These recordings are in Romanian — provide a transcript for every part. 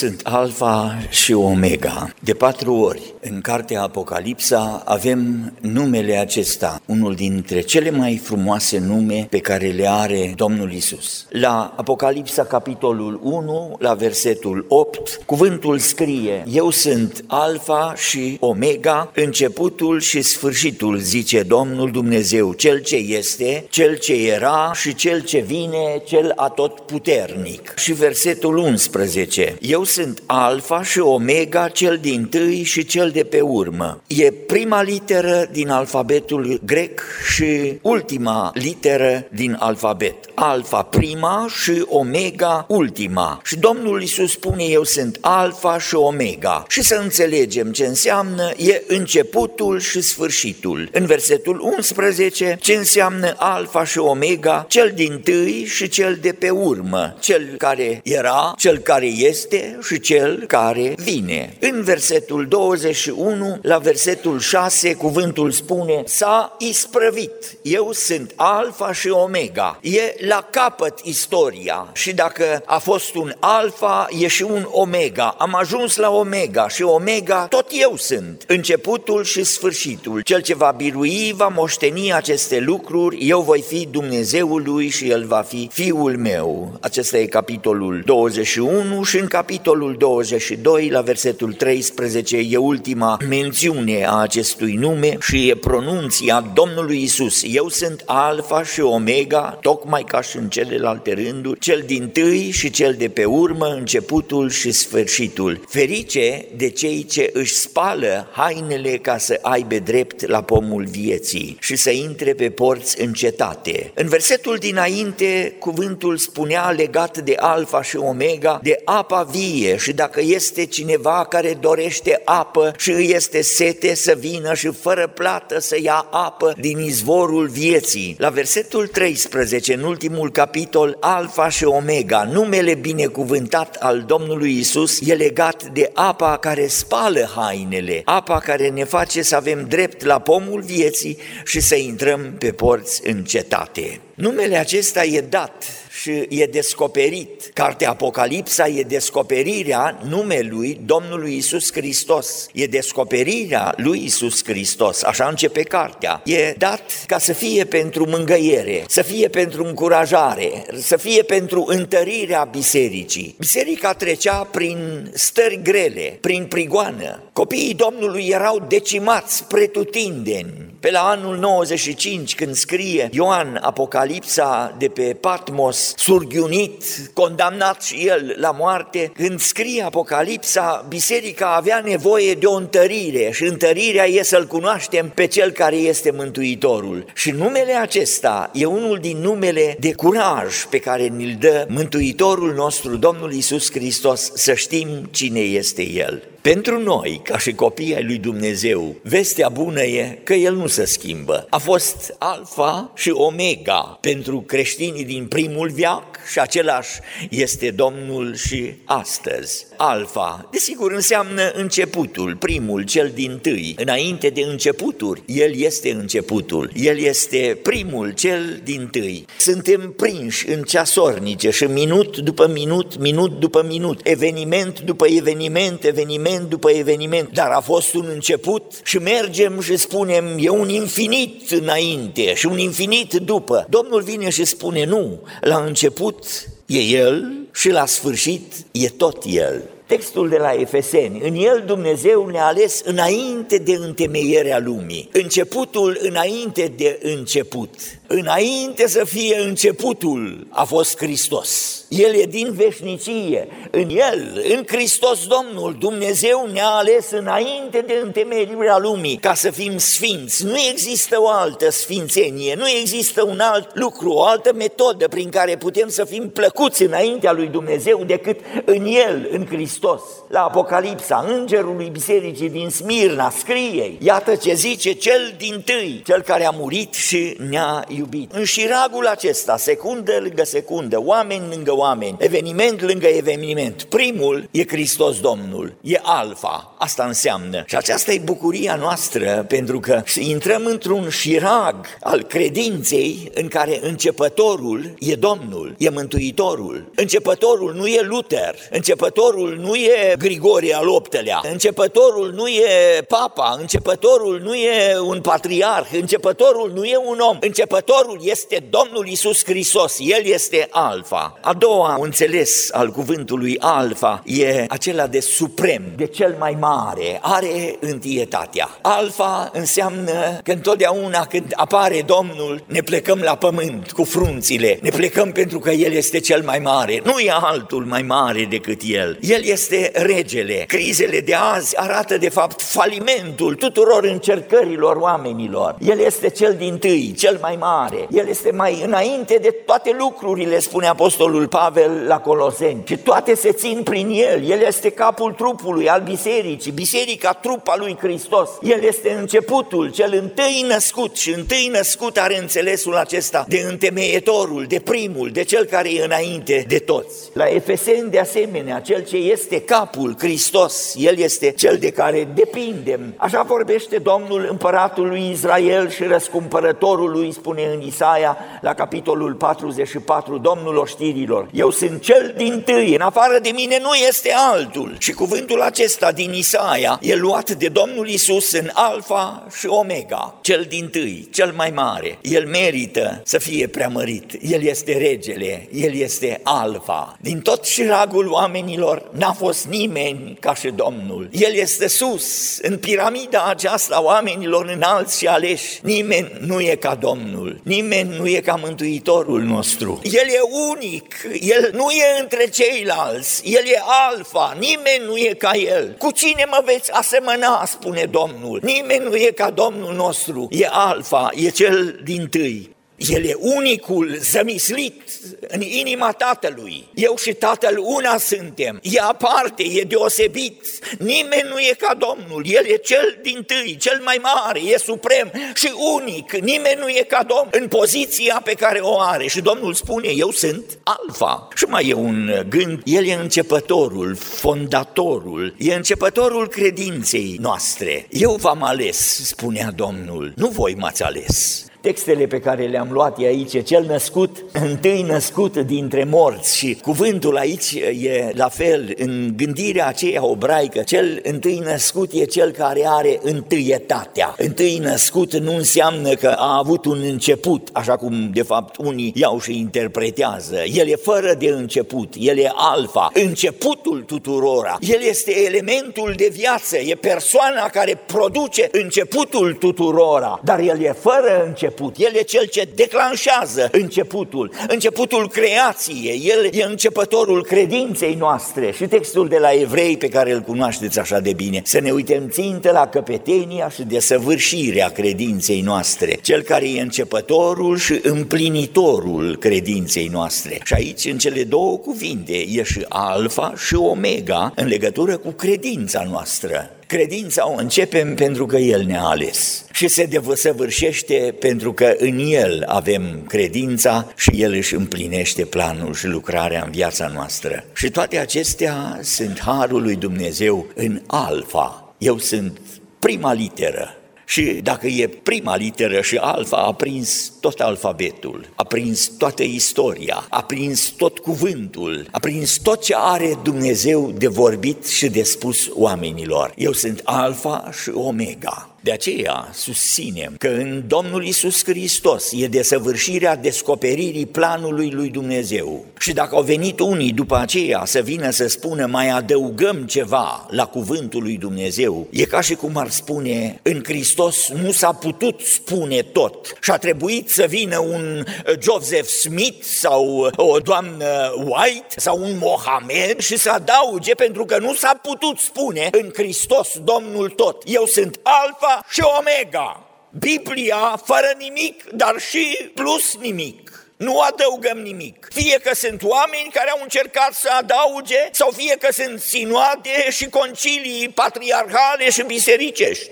sunt Alfa și Omega. De patru ori în cartea Apocalipsa avem numele acesta, unul dintre cele mai frumoase nume pe care le are Domnul Isus. La Apocalipsa capitolul 1, la versetul 8, cuvântul scrie, Eu sunt Alfa și Omega, începutul și sfârșitul, zice Domnul Dumnezeu, Cel ce este, Cel ce era și Cel ce vine, Cel atotputernic. Și versetul 11, Eu sunt Alfa și Omega, Cel din tâi și Cel de pe urmă. E prima literă din alfabetul grec și ultima literă din alfabet. Alfa prima și Omega ultima. Și Domnul Isus spune, eu sunt Alfa și Omega. Și să înțelegem ce înseamnă, e începutul și sfârșitul. În versetul 11, ce înseamnă Alfa și Omega, cel din tâi și cel de pe urmă, cel care era, cel care este și cel care vine. În versetul 21, la versetul 6, cuvântul spune, s-a isprăvit, eu sunt Alfa și Omega. E la capăt istoria și dacă a fost un Alfa, e și un Omega. Am ajuns la Omega și Omega tot eu sunt, începutul și sfârșitul. Cel ce va birui va moșteni aceste lucruri, eu voi fi Dumnezeul lui și el va fi fiul meu. Acesta e capitolul 21 și în capitolul 22, la versetul 13, e ultima mențiune a acestui nume și e pronunția Domnului Isus. Eu sunt Alfa și Omega, tocmai ca și în celelalte rânduri, cel din tâi și cel de pe urmă, începutul și sfârșitul. Ferice de cei ce își spală hainele ca să aibă drept la pomul vieții și să intre pe porți în cetate. În versetul dinainte, cuvântul spunea legat de Alfa și Omega, de apa vie și dacă este cineva care dorește apă și îi este sete să vină și fără plată să ia apă din izvorul vieții. La versetul 13, în ultimul capitol, Alfa și Omega, numele binecuvântat al Domnului Isus, e legat de apa care spală hainele, apa care ne face să avem drept la pomul vieții și să intrăm pe porți în cetate. Numele acesta e dat și e descoperit. Cartea Apocalipsa e descoperirea numelui Domnului Isus Hristos. E descoperirea lui Isus Hristos. Așa începe cartea. E dat ca să fie pentru mângăiere, să fie pentru încurajare, să fie pentru întărirea bisericii. Biserica trecea prin stări grele, prin prigoană. Copiii Domnului erau decimați pretutindeni. Pe la anul 95, când scrie Ioan Apocalipsa de pe Patmos, surghiunit, condamnat și el la moarte, când scrie Apocalipsa, biserica avea nevoie de o întărire și întărirea e să-L cunoaștem pe Cel care este Mântuitorul. Și numele acesta e unul din numele de curaj pe care ni-l dă Mântuitorul nostru, Domnul Isus Hristos, să știm cine este El. Pentru noi, ca și copii ai lui Dumnezeu, vestea bună e că El nu se schimbă. A fost alfa și omega pentru creștinii din primul viac și același este Domnul și astăzi. Alfa, desigur, înseamnă începutul, primul, cel din tâi. Înainte de începuturi, El este începutul. El este primul, cel din tâi. Suntem prinși în ceasornice și minut după minut, minut după minut, eveniment după eveniment, eveniment eveniment după eveniment, dar a fost un început și mergem și spunem, e un infinit înainte și un infinit după. Domnul vine și spune, nu, la început e El și la sfârșit e tot El. Textul de la Efeseni, în el Dumnezeu ne-a ales înainte de întemeierea lumii, începutul înainte de început. Înainte să fie începutul a fost Hristos. El e din veșnicie. În El, în Hristos Domnul, Dumnezeu ne-a ales înainte de întemeierea lumii ca să fim sfinți. Nu există o altă sfințenie, nu există un alt lucru, o altă metodă prin care putem să fim plăcuți înaintea lui Dumnezeu decât în El, în Hristos. La Apocalipsa, îngerului bisericii din Smirna scrie, iată ce zice cel din tâi, cel care a murit și ne-a iubit. În șiragul acesta, secundă lângă secundă, oameni lângă oameni, eveniment lângă eveniment. Primul e Hristos Domnul, e alfa, asta înseamnă. Și aceasta e bucuria noastră, pentru că intrăm într-un șirag al credinței în care începătorul e Domnul, e Mântuitorul. Începătorul nu e Luther, începătorul nu e Grigorie al optelea, începătorul nu e Papa, începătorul nu e un patriarh, începătorul nu e un om, începătorul Mântuitorul este Domnul Isus Hristos, El este Alfa. A doua înțeles al cuvântului Alfa e acela de suprem, de cel mai mare, are întietatea. Alfa înseamnă că întotdeauna când apare Domnul ne plecăm la pământ cu frunțile, ne plecăm pentru că El este cel mai mare, nu e altul mai mare decât El. El este regele. Crizele de azi arată de fapt falimentul tuturor încercărilor oamenilor. El este cel din tâi, cel mai mare mare. El este mai înainte de toate lucrurile, spune Apostolul Pavel la Coloseni. Și toate se țin prin El. El este capul trupului al bisericii, biserica trupa lui Hristos. El este începutul, cel întâi născut și întâi născut are înțelesul acesta de întemeietorul, de primul, de cel care e înainte de toți. La Efeseni de asemenea, cel ce este capul, Hristos, El este cel de care depindem. Așa vorbește Domnul împăratul lui Israel și răscumpărătorul lui, spune în Isaia, la capitolul 44, Domnul oștirilor. Eu sunt cel din tâi, în afară de mine nu este altul. Și cuvântul acesta din Isaia e luat de Domnul Isus în Alfa și Omega, cel din tâi, cel mai mare. El merită să fie preamărit. El este regele, el este Alfa. Din tot șiragul oamenilor n-a fost nimeni ca și Domnul. El este sus, în piramida aceasta oamenilor înalți și aleși. Nimeni nu e ca Domnul. Nimeni nu e ca Mântuitorul nostru. El e unic, El nu e între ceilalți, El e alfa, nimeni nu e ca El. Cu cine mă veți asemăna, spune Domnul. Nimeni nu e ca Domnul nostru, e alfa, e cel din tâi. El e unicul zămislit în inima Tatălui. Eu și Tatăl una suntem. E aparte, e deosebit. Nimeni nu e ca Domnul. El e cel din tâi, cel mai mare, e suprem și unic. Nimeni nu e ca Domnul în poziția pe care o are. Și Domnul spune, eu sunt alfa. Și mai e un gând, El e începătorul, fondatorul, e începătorul credinței noastre. Eu v-am ales, spunea Domnul, nu voi m-ați ales. Textele pe care le-am luat e aici, cel născut, întâi născut dintre morți și cuvântul aici e la fel, în gândirea aceea obraică, cel întâi născut e cel care are întâietatea. Întâi născut nu înseamnă că a avut un început, așa cum de fapt unii iau și interpretează. El e fără de început, el e alfa, începutul tuturora. El este elementul de viață, e persoana care produce începutul tuturora, dar el e fără început început, El e cel ce declanșează începutul, începutul creației, El e începătorul credinței noastre și textul de la evrei pe care îl cunoașteți așa de bine. Să ne uităm țintă la căpetenia și desăvârșirea credinței noastre, cel care e începătorul și împlinitorul credinței noastre. Și aici, în cele două cuvinte, e și alfa și omega în legătură cu credința noastră. Credința o începem pentru că El ne-a ales și se devăsăvârșește pentru că în El avem credința și El își împlinește planul și lucrarea în viața noastră. Și toate acestea sunt Harul lui Dumnezeu în alfa. Eu sunt prima literă și dacă e prima literă și alfa, a prins tot alfabetul, a prins toată istoria, a prins tot cuvântul, a prins tot ce are Dumnezeu de vorbit și de spus oamenilor. Eu sunt alfa și omega. De aceea susținem că în Domnul Isus Hristos e desăvârșirea descoperirii planului lui Dumnezeu. Și dacă au venit unii după aceea să vină să spună mai adăugăm ceva la cuvântul lui Dumnezeu, e ca și cum ar spune în Hristos nu s-a putut spune tot și a trebuit să vină un Joseph Smith sau o doamnă White sau un Mohamed și să adauge pentru că nu s-a putut spune în Hristos Domnul tot. Eu sunt alfa și omega. Biblia fără nimic, dar și plus nimic. Nu adăugăm nimic. Fie că sunt oameni care au încercat să adauge, sau fie că sunt sinuade și concilii patriarhale și bisericești.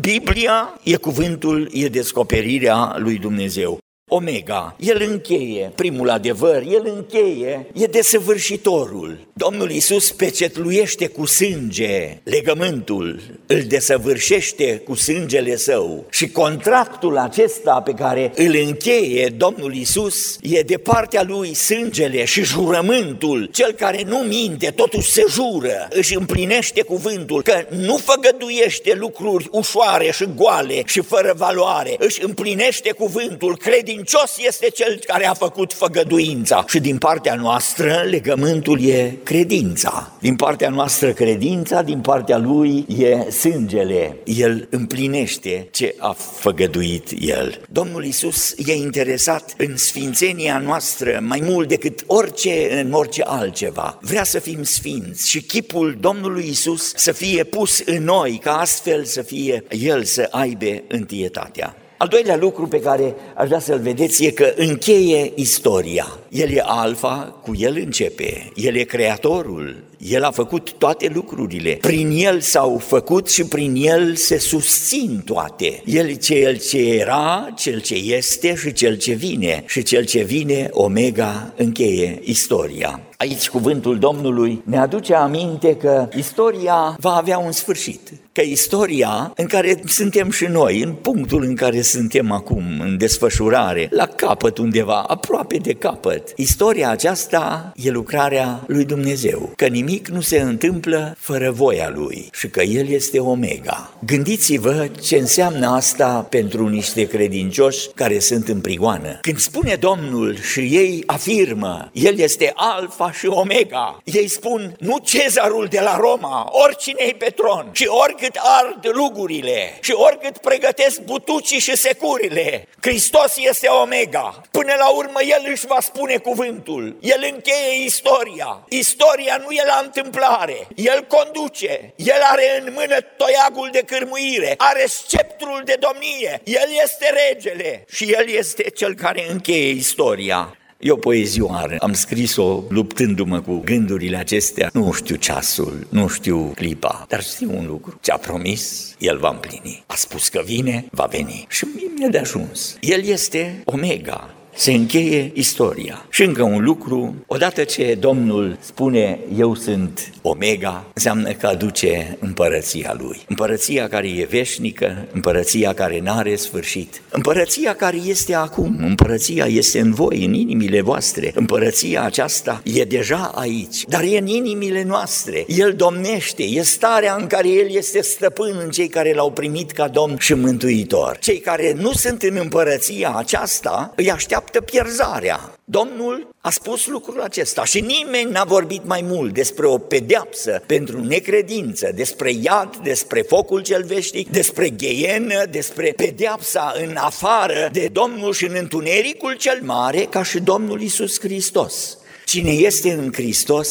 Biblia e cuvântul, e descoperirea lui Dumnezeu. Omega, el încheie primul adevăr, el încheie, e desăvârșitorul. Domnul Iisus pecetluiește cu sânge legământul, îl desăvârșește cu sângele său și contractul acesta pe care îl încheie Domnul Iisus e de partea lui sângele și jurământul. Cel care nu minte, totuși se jură, își împlinește cuvântul că nu făgăduiește lucruri ușoare și goale și fără valoare, își împlinește cuvântul, credincios credincios este cel care a făcut făgăduința. Și din partea noastră, legământul e credința. Din partea noastră credința, din partea lui e sângele. El împlinește ce a făgăduit el. Domnul Isus e interesat în sfințenia noastră mai mult decât orice în orice altceva. Vrea să fim sfinți și chipul Domnului Isus să fie pus în noi, ca astfel să fie El să aibă întietatea. Al doilea lucru pe care aș vrea să-l vedeți e că încheie istoria. El e alfa, cu el începe, el e creatorul, el a făcut toate lucrurile. Prin el s-au făcut și prin el se susțin toate. El cel ce era, cel ce este și cel ce vine. Și cel ce vine, Omega, încheie istoria. Aici cuvântul Domnului ne aduce aminte că istoria va avea un sfârșit, că istoria în care suntem și noi, în punctul în care suntem acum, în desfășurare, la capăt undeva, aproape de capăt, istoria aceasta e lucrarea lui Dumnezeu, că nimic nu se întâmplă fără voia lui și că El este Omega. Gândiți-vă ce înseamnă asta pentru niște credincioși care sunt în prigoană. Când spune Domnul și ei afirmă, El este Alfa și Omega. Ei spun, nu cezarul de la Roma, oricine e pe tron și oricât ard lugurile și oricât pregătesc butucii și securile, Hristos este Omega. Până la urmă El își va spune cuvântul, El încheie istoria. Istoria nu e la întâmplare, El conduce, El are în mână toiagul de cârmuire, are sceptrul de domnie, El este regele și El este Cel care încheie istoria. E o poezioară, am scris-o luptându-mă cu gândurile acestea. Nu știu ceasul, nu știu clipa, dar știu un lucru. Ce a promis, el va împlini. A spus că vine, va veni. Și mi-e de ajuns. El este Omega, se încheie istoria. Și încă un lucru, odată ce Domnul spune eu sunt Omega, înseamnă că aduce împărăția Lui. Împărăția care e veșnică, împărăția care n-are sfârșit, împărăția care este acum, împărăția este în voi, în inimile voastre, împărăția aceasta e deja aici, dar e în inimile noastre. El domnește, e starea în care El este stăpân în cei care l-au primit ca Domn și Mântuitor. Cei care nu sunt în împărăția aceasta îi așteaptă pierzarea. Domnul a spus lucrul acesta și nimeni n-a vorbit mai mult despre o pedeapsă pentru necredință, despre iad, despre focul cel veșnic, despre gheienă, despre pedeapsa în afară de Domnul și în întunericul cel mare ca și Domnul Isus Hristos. Cine este în Hristos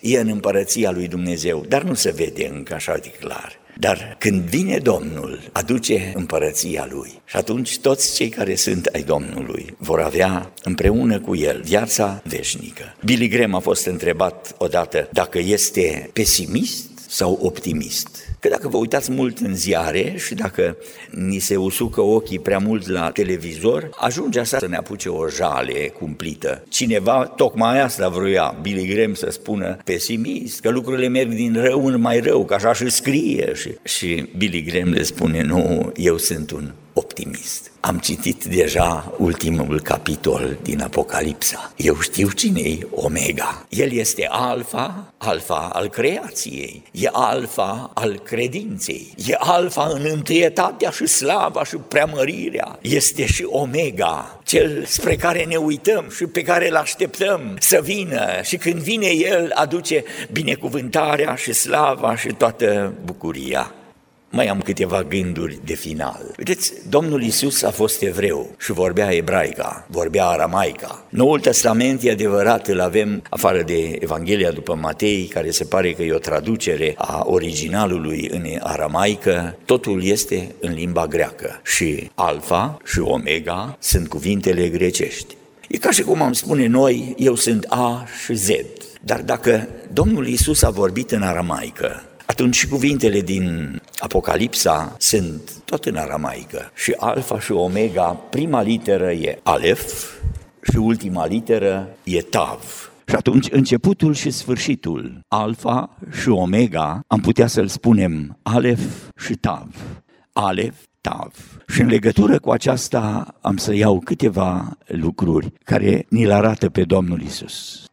e în împărăția lui Dumnezeu, dar nu se vede încă așa de clar. Dar când vine Domnul, aduce împărăția Lui. Și atunci toți cei care sunt ai Domnului vor avea împreună cu El viața veșnică. Billy Graham a fost întrebat odată dacă este pesimist sau optimist. Că dacă vă uitați mult în ziare și dacă ni se usucă ochii prea mult la televizor, ajunge asta să ne apuce o jale cumplită. Cineva tocmai asta vrea Billy Graham să spună pesimist, că lucrurile merg din rău în mai rău, că așa și scrie. Și, și Billy Graham le spune, nu, eu sunt un optimist. Am citit deja ultimul capitol din Apocalipsa. Eu știu cine e Omega. El este alfa, alfa al creației. E alfa al credinței. E alfa în întâietatea și slava și preamărirea. Este și Omega, cel spre care ne uităm și pe care îl așteptăm să vină. Și când vine El, aduce binecuvântarea și slava și toată bucuria mai am câteva gânduri de final. Vedeți, Domnul Isus a fost evreu și vorbea ebraica, vorbea aramaica. Noul Testament e adevărat, îl avem afară de Evanghelia după Matei, care se pare că e o traducere a originalului în aramaică, totul este în limba greacă și alfa și omega sunt cuvintele grecești. E ca și cum am spune noi, eu sunt A și Z. Dar dacă Domnul Isus a vorbit în aramaică, atunci și cuvintele din Apocalipsa sunt tot în aramaică. Și alfa și omega, prima literă e alef și ultima literă e tav. Și atunci începutul și sfârșitul, alfa și omega, am putea să-l spunem alef și tav. Alef, tav. Și în legătură cu aceasta am să iau câteva lucruri care ni-l arată pe Domnul Isus.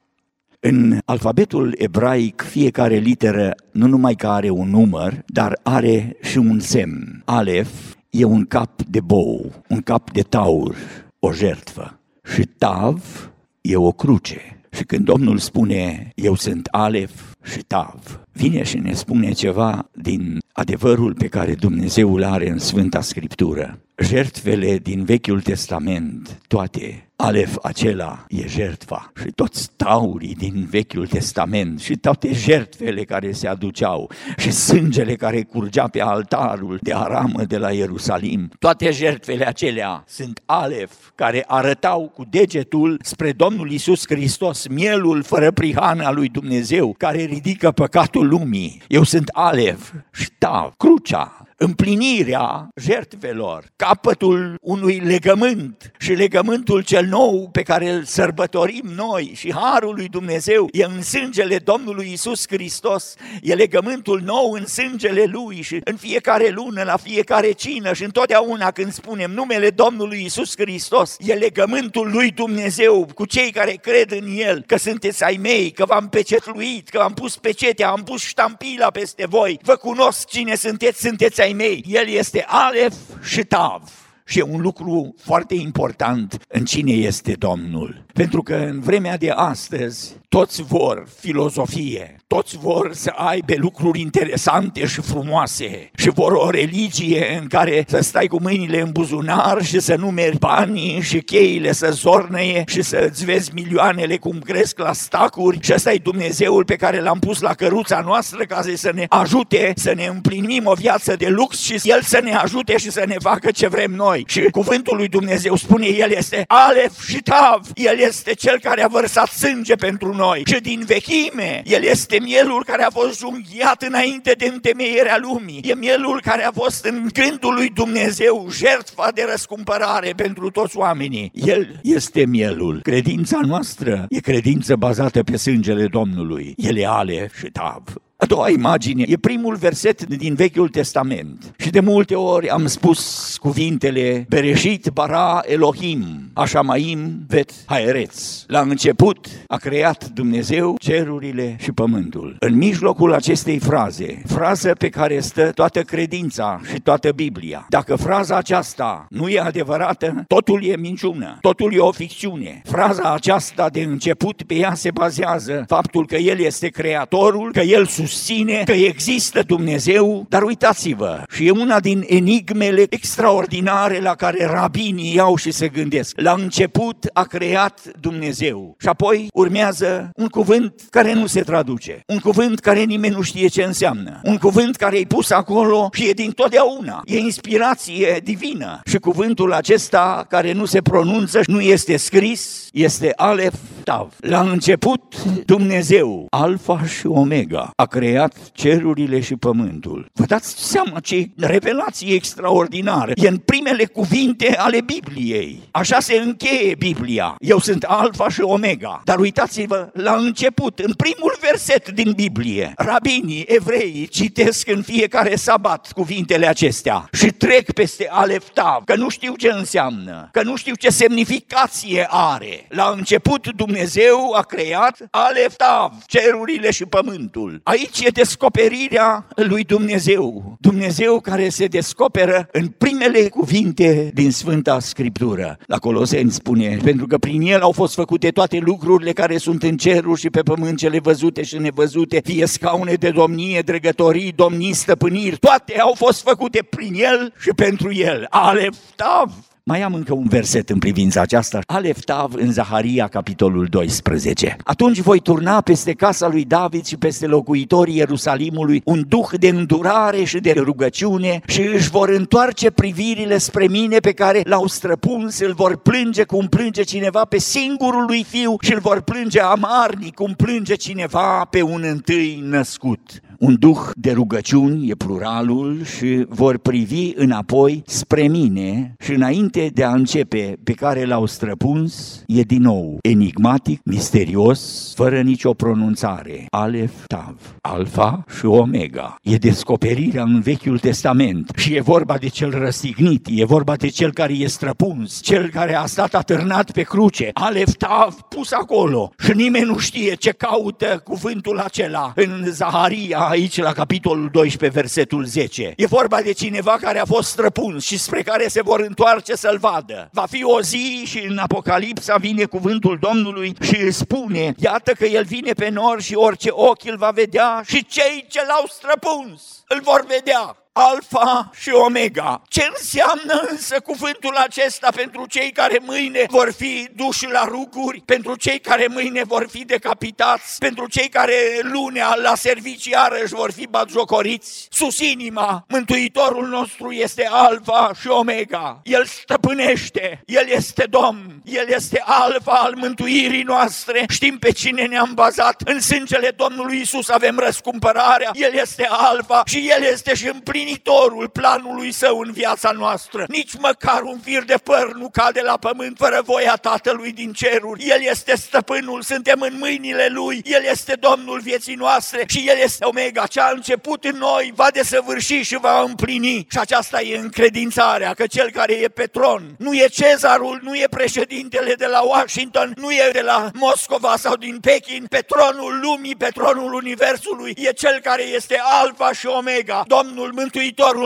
În alfabetul ebraic, fiecare literă nu numai că are un număr, dar are și un semn. Alef e un cap de bou, un cap de taur, o jertfă. Și Tav e o cruce. Și când Domnul spune, eu sunt Alef și Tav, vine și ne spune ceva din adevărul pe care Dumnezeu îl are în Sfânta Scriptură. Jertfele din Vechiul Testament, toate Alef acela e jertfa și toți taurii din Vechiul Testament și toate jertfele care se aduceau și sângele care curgea pe altarul de aramă de la Ierusalim, toate jertfele acelea sunt Alef care arătau cu degetul spre Domnul Isus Hristos, mielul fără prihan al lui Dumnezeu care ridică păcatul lumii. Eu sunt Alef și Tav, crucea, împlinirea jertfelor, capătul unui legământ și legământul cel nou pe care îl sărbătorim noi și harul lui Dumnezeu e în sângele Domnului Isus Hristos, e legământul nou în sângele Lui și în fiecare lună, la fiecare cină și întotdeauna când spunem numele Domnului Isus Hristos, e legământul lui Dumnezeu cu cei care cred în El, că sunteți ai mei, că v-am pecetluit, că v-am pus pecetea, am pus ștampila peste voi, vă cunosc cine sunteți, sunteți ai ai mei, el este Alef și Tav. Și e un lucru foarte important în cine este Domnul. Pentru că în vremea de astăzi toți vor filozofie, toți vor să aibă lucruri interesante și frumoase și vor o religie în care să stai cu mâinile în buzunar și să numeri banii și cheile să zornăie și să îți vezi milioanele cum cresc la stacuri și ăsta e Dumnezeul pe care l-am pus la căruța noastră ca să ne ajute să ne împlinim o viață de lux și El să ne ajute și să ne facă ce vrem noi. Și cuvântul lui Dumnezeu spune, El este Alef și Tav, El este Cel care a vărsat sânge pentru noi și din vechime. El este mielul care a fost junghiat înainte de întemeierea lumii. E mielul care a fost în gândul lui Dumnezeu, jertfa de răscumpărare pentru toți oamenii. El este mielul. Credința noastră e credință bazată pe sângele Domnului. El e ale și tav. A doua imagine e primul verset din Vechiul Testament. Și de multe ori am spus cuvintele Bereșit bara Elohim, Așamaim vet haereț. La început a creat Dumnezeu cerurile și pământul. În mijlocul acestei fraze, frază pe care stă toată credința și toată Biblia. Dacă fraza aceasta nu e adevărată, totul e minciună, totul e o ficțiune. Fraza aceasta de început pe ea se bazează faptul că El este creatorul, că El sus susține că există Dumnezeu, dar uitați-vă, și e una din enigmele extraordinare la care rabinii iau și se gândesc. La început a creat Dumnezeu și apoi urmează un cuvânt care nu se traduce, un cuvânt care nimeni nu știe ce înseamnă, un cuvânt care e pus acolo și e din totdeauna, e inspirație divină și cuvântul acesta care nu se pronunță, nu este scris, este Alef Tav. La început Dumnezeu, Alfa și Omega, a creat creat cerurile și pământul. Vă dați seama ce revelație extraordinară. E în primele cuvinte ale Bibliei. Așa se încheie Biblia. Eu sunt Alfa și Omega. Dar uitați-vă, la început, în primul verset din Biblie, rabinii, evreii citesc în fiecare sabat cuvintele acestea și trec peste Aleftav, că nu știu ce înseamnă, că nu știu ce semnificație are. La început Dumnezeu a creat Aleftav, cerurile și pământul. Aici e descoperirea lui Dumnezeu. Dumnezeu care se descoperă în primele cuvinte din Sfânta Scriptură. La Coloseni spune, pentru că prin el au fost făcute toate lucrurile care sunt în ceruri și pe pământ, cele văzute și nevăzute, fie scaune de domnie, dregătorii, domnii, stăpâniri, toate au fost făcute prin el și pentru el. Alef, tav, mai am încă un verset în privința aceasta, Aleftav în Zaharia, capitolul 12. Atunci voi turna peste casa lui David și peste locuitorii Ierusalimului un duh de îndurare și de rugăciune și își vor întoarce privirile spre mine pe care l-au străpuns, îl vor plânge cum plânge cineva pe singurul lui fiu și îl vor plânge amarnic cum plânge cineva pe un întâi născut un duh de rugăciuni, e pluralul, și vor privi înapoi spre mine și înainte de a începe pe care l-au străpuns, e din nou enigmatic, misterios, fără nicio pronunțare. Alef, Tav, Alfa și Omega. E descoperirea în Vechiul Testament și e vorba de cel răstignit, e vorba de cel care e străpuns, cel care a stat atârnat pe cruce. Alef, Tav, pus acolo și nimeni nu știe ce caută cuvântul acela în Zaharia, aici la capitolul 12, versetul 10. E vorba de cineva care a fost străpuns și spre care se vor întoarce să-l vadă. Va fi o zi și în Apocalipsa vine cuvântul Domnului și îi spune, iată că el vine pe nor și orice ochi îl va vedea și cei ce l-au străpuns îl vor vedea. Alfa și Omega. Ce înseamnă însă cuvântul acesta pentru cei care mâine vor fi duși la ruguri, pentru cei care mâine vor fi decapitați, pentru cei care lunea la servicii iarăși vor fi batjocoriți? Sus inima, Mântuitorul nostru este Alfa și Omega. El stăpânește, El este Domn, El este Alfa al mântuirii noastre. Știm pe cine ne-am bazat. În sângele Domnului Isus avem răscumpărarea. El este Alfa și El este și împlinirea împlinitorul planului său în viața noastră. Nici măcar un fir de păr nu cade la pământ fără voia Tatălui din ceruri. El este stăpânul, suntem în mâinile Lui, El este Domnul vieții noastre și El este Omega. Ce a început în noi va desăvârși și va împlini. Și aceasta e încredințarea că Cel care e pe tron nu e cezarul, nu e președintele de la Washington, nu e de la Moscova sau din Pekin, pe tronul lumii, pe tronul universului, e Cel care este Alfa și Omega, Domnul Mântuitorul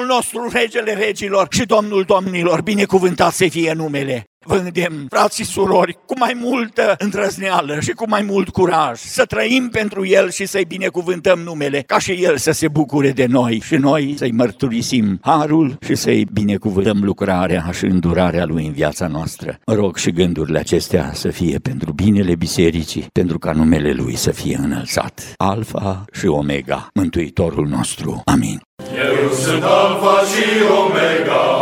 nostru, Regele Regilor și Domnul Domnilor, binecuvântat să fie numele. Vă îndemn, frați și surori, cu mai multă îndrăzneală și cu mai mult curaj, să trăim pentru El și să-i binecuvântăm numele, ca și El să se bucure de noi și noi să-i mărturisim harul și să-i binecuvântăm lucrarea și îndurarea Lui în viața noastră. Mă rog și gândurile acestea să fie pentru binele bisericii, pentru ca numele Lui să fie înălțat. Alfa și Omega, Mântuitorul nostru. Amin. Eu sunt Alfa și Omega.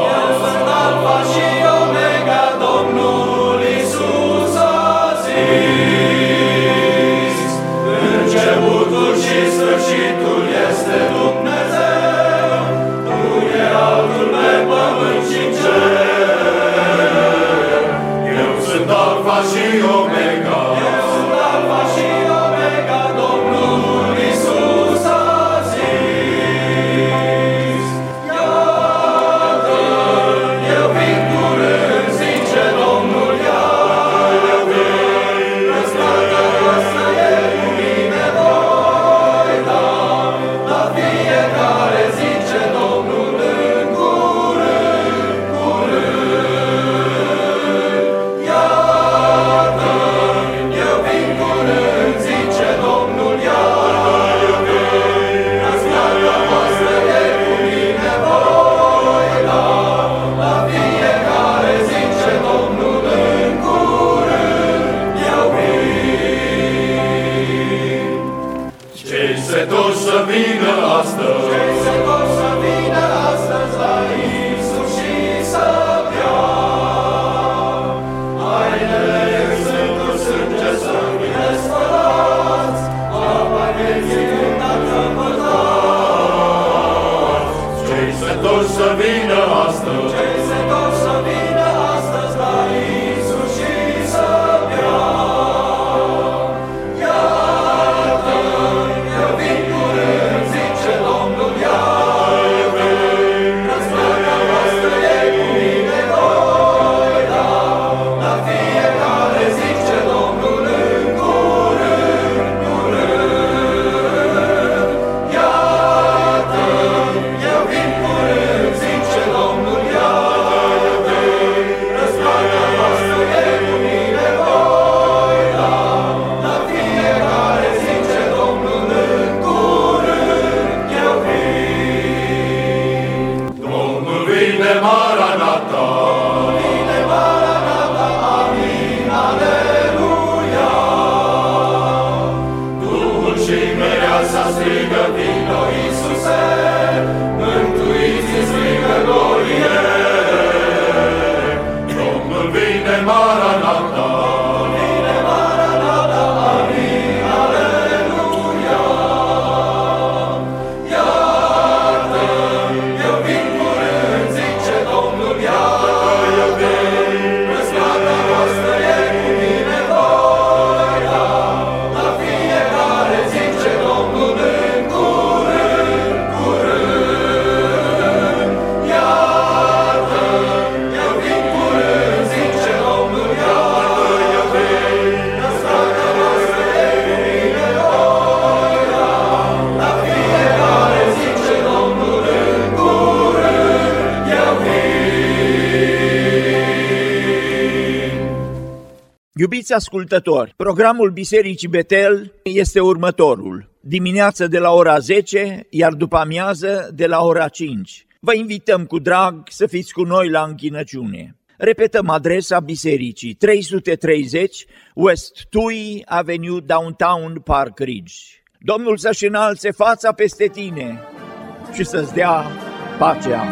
주시옵 Iubiți ascultători, programul Bisericii Betel este următorul. Dimineața de la ora 10, iar după amiază de la ora 5. Vă invităm cu drag să fiți cu noi la închinăciune. Repetăm adresa bisericii, 330 West Tui Avenue, Downtown Park Ridge. Domnul să-și înalțe fața peste tine și să-ți dea pacea.